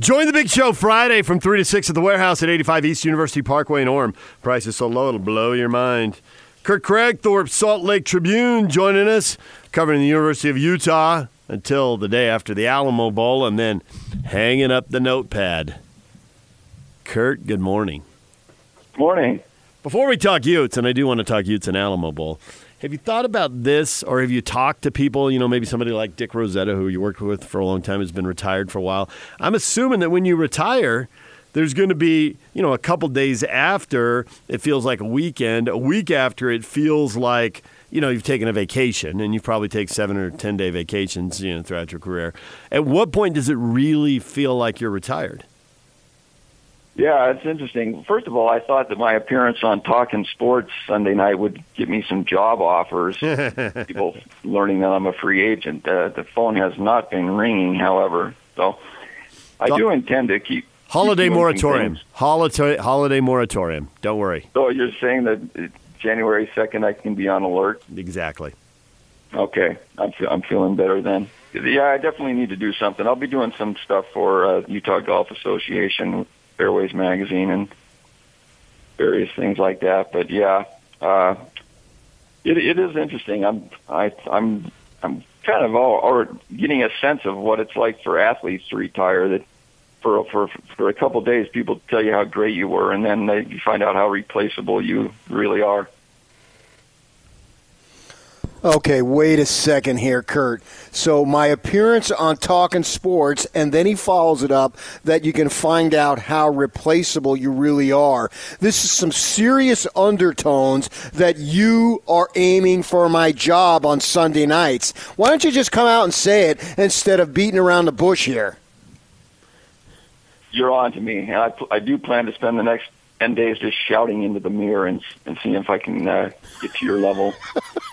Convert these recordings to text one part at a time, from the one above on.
Join the big show Friday from 3 to 6 at the warehouse at 85 East University Parkway in Orem. Price is so low it'll blow your mind. Kurt Kragthorpe, Salt Lake Tribune, joining us, covering the University of Utah until the day after the Alamo Bowl and then hanging up the notepad. Kurt, good morning. Morning. Before we talk Utes, and I do want to talk Utes and Alamo Bowl, have you thought about this or have you talked to people, you know, maybe somebody like Dick Rosetta, who you worked with for a long time, has been retired for a while? I'm assuming that when you retire, there's going to be, you know, a couple days after it feels like a weekend, a week after it feels like, you know, you've taken a vacation and you probably take seven or 10 day vacations, you know, throughout your career. At what point does it really feel like you're retired? Yeah, it's interesting. First of all, I thought that my appearance on Talking Sports Sunday night would get me some job offers. People learning that I'm a free agent. Uh, the phone has not been ringing, however. So I do intend to keep holiday keep moratorium. Holiday holiday moratorium. Don't worry. So you're saying that uh, January second I can be on alert? Exactly. Okay, I'm I'm feeling better then. Yeah, I definitely need to do something. I'll be doing some stuff for uh, Utah Golf Association, Fairways Magazine, and various things like that. But yeah, uh, it it is interesting. I'm I I'm I'm kind of all, or getting a sense of what it's like for athletes to retire. That for for for a couple of days, people tell you how great you were, and then they, you find out how replaceable you really are. Okay, wait a second here, Kurt. So my appearance on Talking Sports, and then he follows it up that you can find out how replaceable you really are. This is some serious undertones that you are aiming for my job on Sunday nights. Why don't you just come out and say it instead of beating around the bush here? you're on to me, and I, I do plan to spend the next ten days just shouting into the mirror and and seeing if I can uh, get to your level.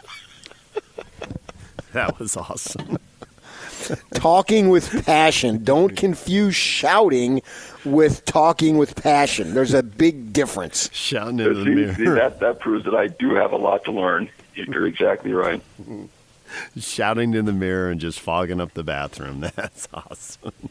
That was awesome. Talking with passion. Don't confuse shouting with talking with passion. There's a big difference. Shouting into the see, mirror. see, that that proves that I do have a lot to learn. You're exactly right. shouting in the mirror and just fogging up the bathroom. That's awesome.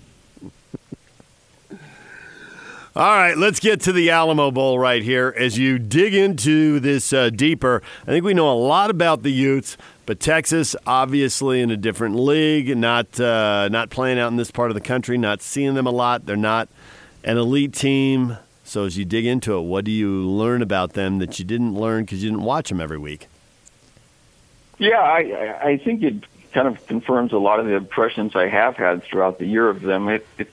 All right, let's get to the Alamo Bowl right here. As you dig into this uh, deeper, I think we know a lot about the Utes, but Texas obviously in a different league, not uh, not playing out in this part of the country, not seeing them a lot. They're not an elite team. So as you dig into it, what do you learn about them that you didn't learn because you didn't watch them every week? Yeah, I I- think it kind of confirms a lot of the impressions I have had throughout the year of them. It, it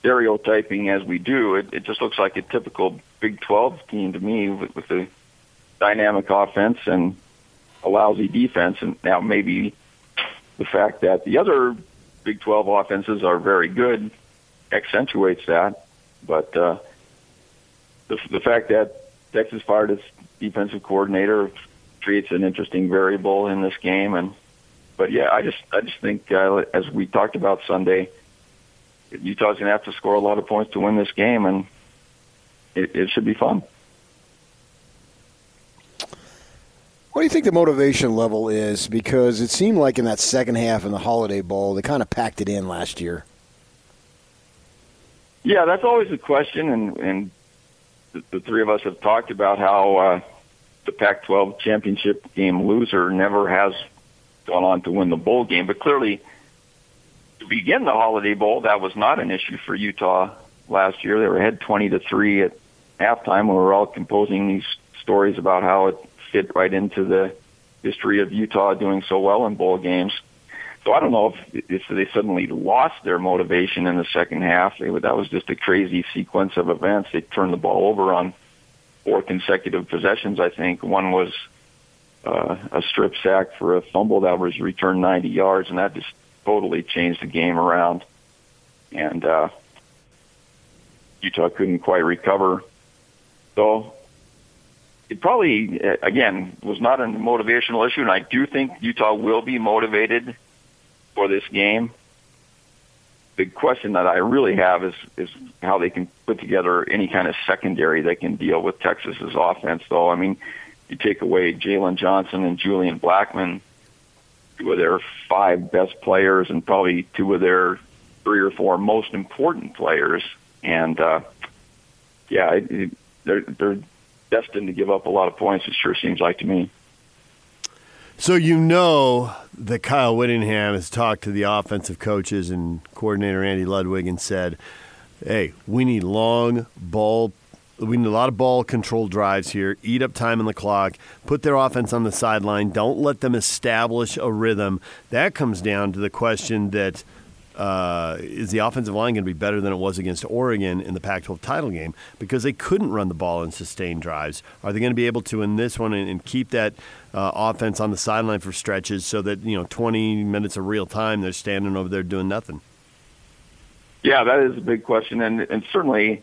stereotyping as we do, it, it just looks like a typical Big 12 team to me with, with a dynamic offense and a lousy defense. And now maybe the fact that the other Big 12 offenses are very good accentuates that. But uh, the, the fact that Texas fired its defensive coordinator creates an interesting variable in this game. And but yeah, I just I just think uh, as we talked about Sunday, Utah's going to have to score a lot of points to win this game, and it, it should be fun. What do you think the motivation level is? Because it seemed like in that second half in the Holiday Bowl, they kind of packed it in last year. Yeah, that's always a question, and and the, the three of us have talked about how uh, the Pac-12 championship game loser never has gone on to win the bowl game, but clearly begin the Holiday Bowl, that was not an issue for Utah last year. They were ahead 20 to 3 at halftime. We were all composing these stories about how it fit right into the history of Utah doing so well in bowl games. So I don't know if, if they suddenly lost their motivation in the second half. They, that was just a crazy sequence of events. They turned the ball over on four consecutive possessions, I think. One was uh, a strip sack for a fumble that was returned 90 yards, and that just totally changed the game around. And uh, Utah couldn't quite recover. So it probably, uh, again, was not a motivational issue, and I do think Utah will be motivated for this game. The question that I really have is is how they can put together any kind of secondary that can deal with Texas's offense. Though I mean, you take away Jaylon Johnson and Julian Blackmon, of their five best players, and probably two of their three or four most important players, and uh, yeah, it, it, they're they're destined to give up a lot of points. It sure seems like to me. So you know that Kyle Whittingham has talked to the offensive coaches and coordinator Andy Ludwig and said, "Hey, we need long ball we need a lot of ball control drives here. Eat up time on the clock. Put their offense on the sideline. Don't let them establish a rhythm. That comes down to the question that uh, is the offensive line going to be better than it was against Oregon in the Pac-12 title game because they couldn't run the ball and sustain drives? Are they going to be able to in this one and, and keep that uh, offense on the sideline for stretches so that you know 20 minutes of real time they're standing over there doing nothing? Yeah, that is a big question, and and certainly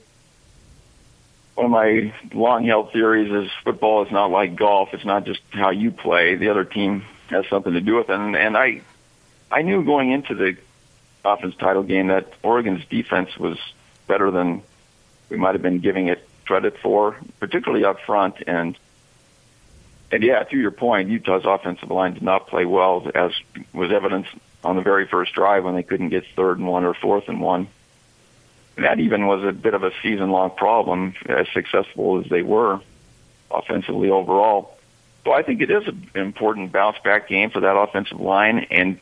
one of my long held theories is football is not like golf. It's not just how you play. The other team has something to do with it. And, and I, I knew going into the offense title game that Oregon's defense was better than we might have been giving it credit for, particularly up front. And, and yeah, to your point, Utah's offensive line did not play well, as was evidenced on the very first drive when they couldn't get third and one or fourth and one that even was a bit of a season long problem, as successful as they were offensively overall. So I think it is an important bounce back game for that offensive line. And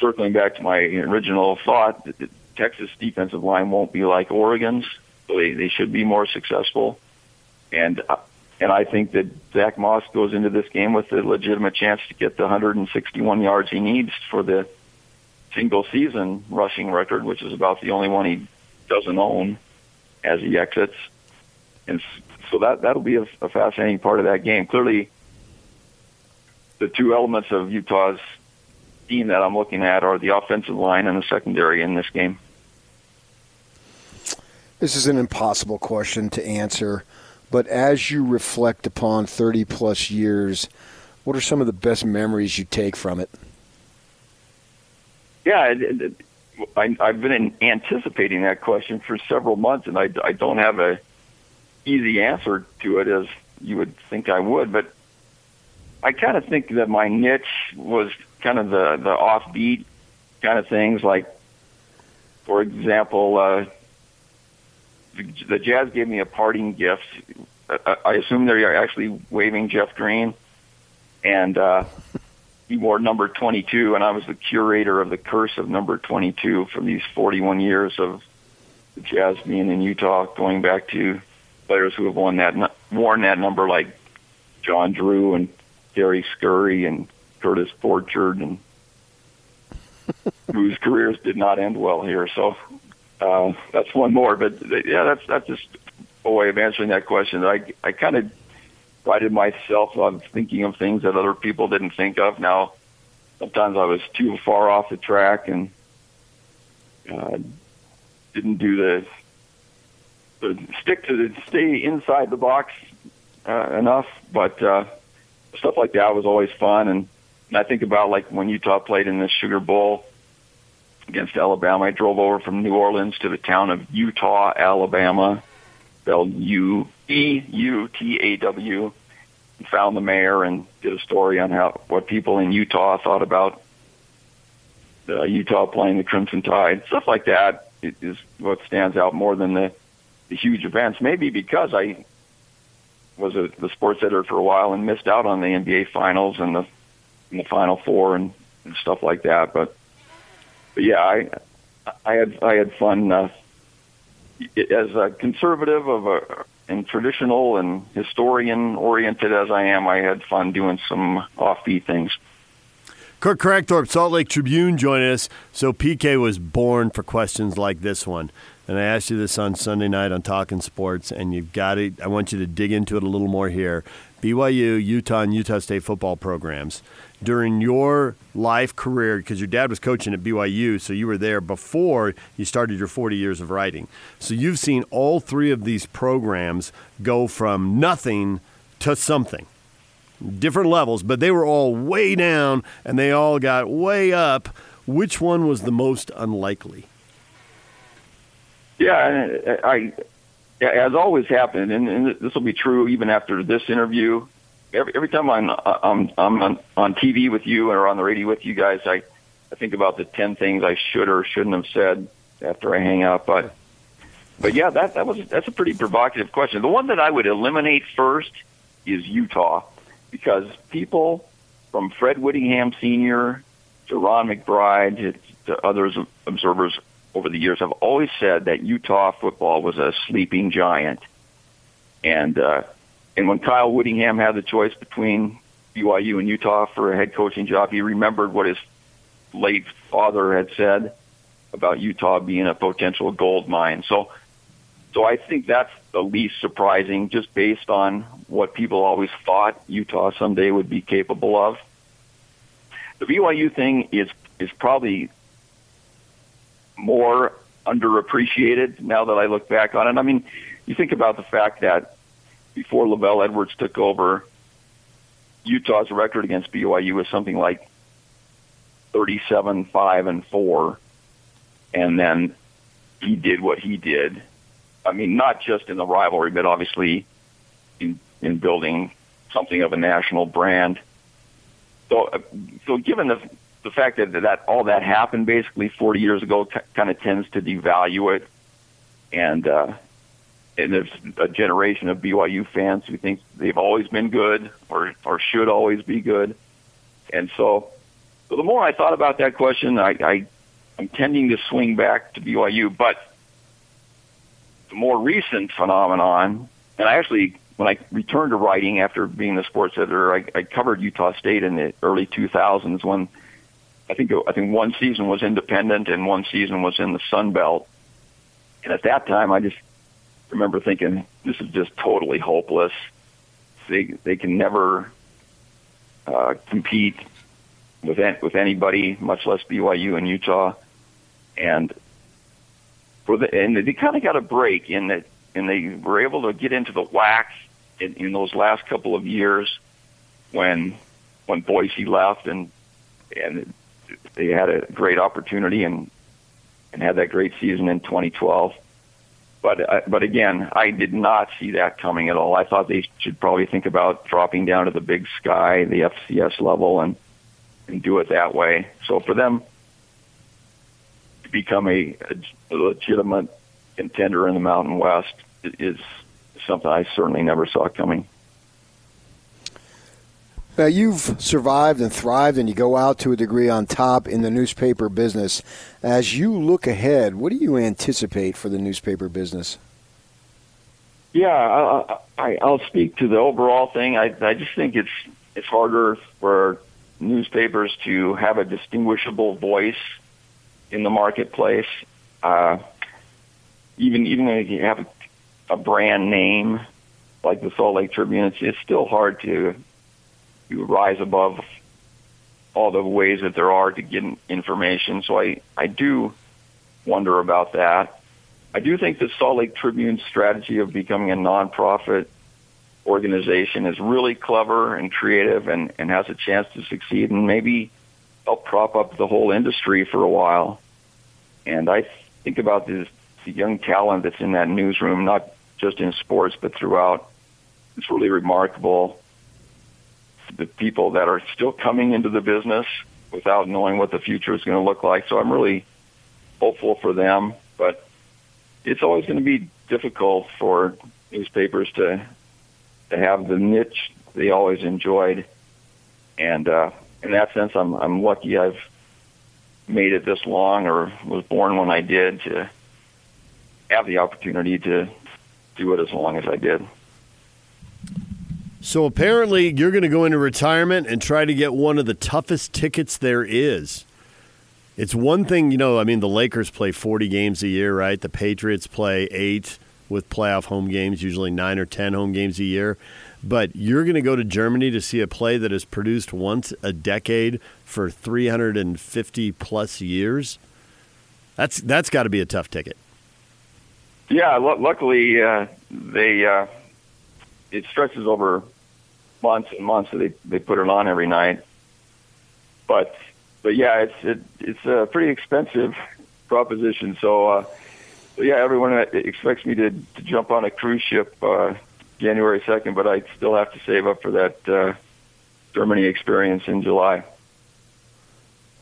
circling back to my original thought, the Texas defensive line won't be like Oregon's. So they, they should be more successful. And uh, and I think that Zach Moss goes into this game with a legitimate chance to get the 161 yards he needs for the single season rushing record, which is about the only one he doesn't own as he exits. And so that, that'll be a, a fascinating part of that game. Clearly, the two elements of Utah's team that I'm looking at are the offensive line and the secondary in this game. This is an impossible question to answer, but as you reflect upon 30 plus years, what are some of the best memories you take from it? Yeah, it, it, I, I've been anticipating that question for several months, and I, I don't have a easy answer to it as you would think I would. But I kind of think that my niche was kind of the the offbeat kind of things, like for example, uh, the, the Jazz gave me a parting gift. I, I assume they're actually waving Jeff Green, and uh, he wore number 22, and I was the curator of the curse of number 22 for these 41 years of the Jazz being in Utah, going back to players who have won that worn that number like John Drew and Gary Scurry and Curtis Borchardt, and whose careers did not end well here. So uh, that's one more. But yeah, that's that's just a way of answering that question. I I kind of prided myself on thinking of things that other people didn't think of. Now, sometimes I was too far off the track and uh, didn't do the, the stick to the stay inside the box uh, enough. But uh, stuff like that was always fun. And, and I think about like when Utah played in the Sugar Bowl against Alabama. I drove over from New Orleans to the town of Eutaw, Alabama, spelled U E U T A W. Found the mayor and did a story on how what people in Utah thought about uh, Utah playing the Crimson Tide. Stuff like that is what stands out more than the, the huge events. Maybe because I was a, the sports editor for a while and missed out on the NBA finals and the and the Final Four and, and stuff like that. But but yeah, I I had I had fun uh, as a conservative of a and traditional and historian oriented as I am, I had fun doing some offbeat things. Kurt Kragthorpe, Salt Lake Tribune, joining us. So PK was born for questions like this one. And I asked you this on Sunday night on Talking Sports, and you've got it. I want you to dig into it a little more here. BYU, Utah, and Utah State football programs during your life career, because your dad was coaching at BYU, so you were there before you started your 40 years of writing. So you've seen all three of these programs go from nothing to something. Different levels, but they were all way down and they all got way up. Which one was the most unlikely? Yeah, I, as always happened, and, and this will be true even after this interview. Every, every time I'm I'm I'm on, on TV with you or on the radio with you guys, I I think about the ten things I should or shouldn't have said after I hang up. But but yeah, that that was that's a pretty provocative question. The one that I would eliminate first is Utah, because people from Fred Whittingham Sr. to Ron McBride to, to others observers over the years have always said that Utah football was a sleeping giant, and uh, and when Kyle Whittingham had the choice between BYU and Utah for a head coaching job, he remembered what his late father had said about Utah being a potential gold mine. So, so I think that's the least surprising, just based on what people always thought Utah someday would be capable of. The BYU thing is is probably more underappreciated now that I look back on it. I mean, you think about the fact that before LaVell Edwards took over, Utah's record against BYU was something like 37 5 and 4 and then he did what he did. I mean not just in the rivalry but obviously in in building something of a national brand. So so given the the fact that that all that happened basically 40 years ago t- kind of tends to devalue it. And uh and there's a generation of BYU fans who think they've always been good or or should always be good. And so so the more I thought about that question, I, I I'm tending to swing back to BYU, but the more recent phenomenon, and I actually when I returned to writing after being the sports editor, I, I covered Utah State in the early 2000s when I think I think one season was independent and one season was in the Sun Belt. And at that time, I just remember thinking this is just totally hopeless. They they can never uh, compete with with anybody, much less BYU and Utah. And for the and they kind of got a break in that, and they were able to get into the WAC in, in those last couple of years when when Boise left and and they had a great opportunity and and had that great season in 2012. But uh, but again, I did not see that coming at all. I thought they should probably think about dropping down to the Big Sky, the FCS level, and and do it that way. So for them to become a, a legitimate contender in the Mountain West is something I certainly never saw coming. Now, you've survived and thrived, and you go out to a degree on top in the newspaper business. As you look ahead, what do you anticipate for the newspaper business? Yeah, I, I, I'll speak to the overall thing. I, I just think it's it's harder for newspapers to have a distinguishable voice in the marketplace. Uh, even even if you have a, brand name like the Salt Lake Tribune, it's, it's still hard to you rise above all the ways that there are to get information. So I I do wonder about that. I do think the Salt Lake Tribune's strategy of becoming a nonprofit organization is really clever and creative and, and has a chance to succeed and maybe help prop up the whole industry for a while. And I think about this the young talent that's in that newsroom, not just in sports but throughout. It's really remarkable. The people that are still coming into the business without knowing what the future is going to look like. So I'm really hopeful for them, but it's always going to be difficult for newspapers to to have the niche they always enjoyed. And uh, in that sense, I'm I'm lucky I've made it this long, or was born when I did, to have the opportunity to do it as long as I did. So apparently, you're going to go into retirement and try to get one of the toughest tickets there is. It's one thing, you know. I mean, the Lakers play 40 games a year, right? The Patriots play eight with playoff home games, usually nine or 10 home games a year. But you're going to go to Germany to see a play that is produced once a decade for 350 plus years. That's that's got to be a tough ticket. Yeah, l- luckily uh, they uh, it stretches over months and months. So they they put it on every night. But but yeah, it's it, it's a pretty expensive proposition. So uh, yeah, everyone expects me to, to jump on a cruise ship uh, January 2nd, but I still have to save up for that uh, Germany experience in July.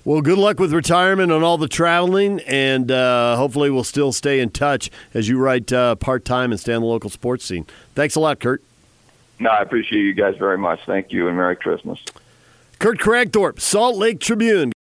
Well, good luck with retirement and all the traveling, and uh, hopefully we'll still stay in touch as you write uh, part time and stay on the local sports scene. Thanks a lot, Kurt. No, I appreciate you guys very much. Thank you, and Merry Christmas. Kurt Kragthorpe, Salt Lake Tribune.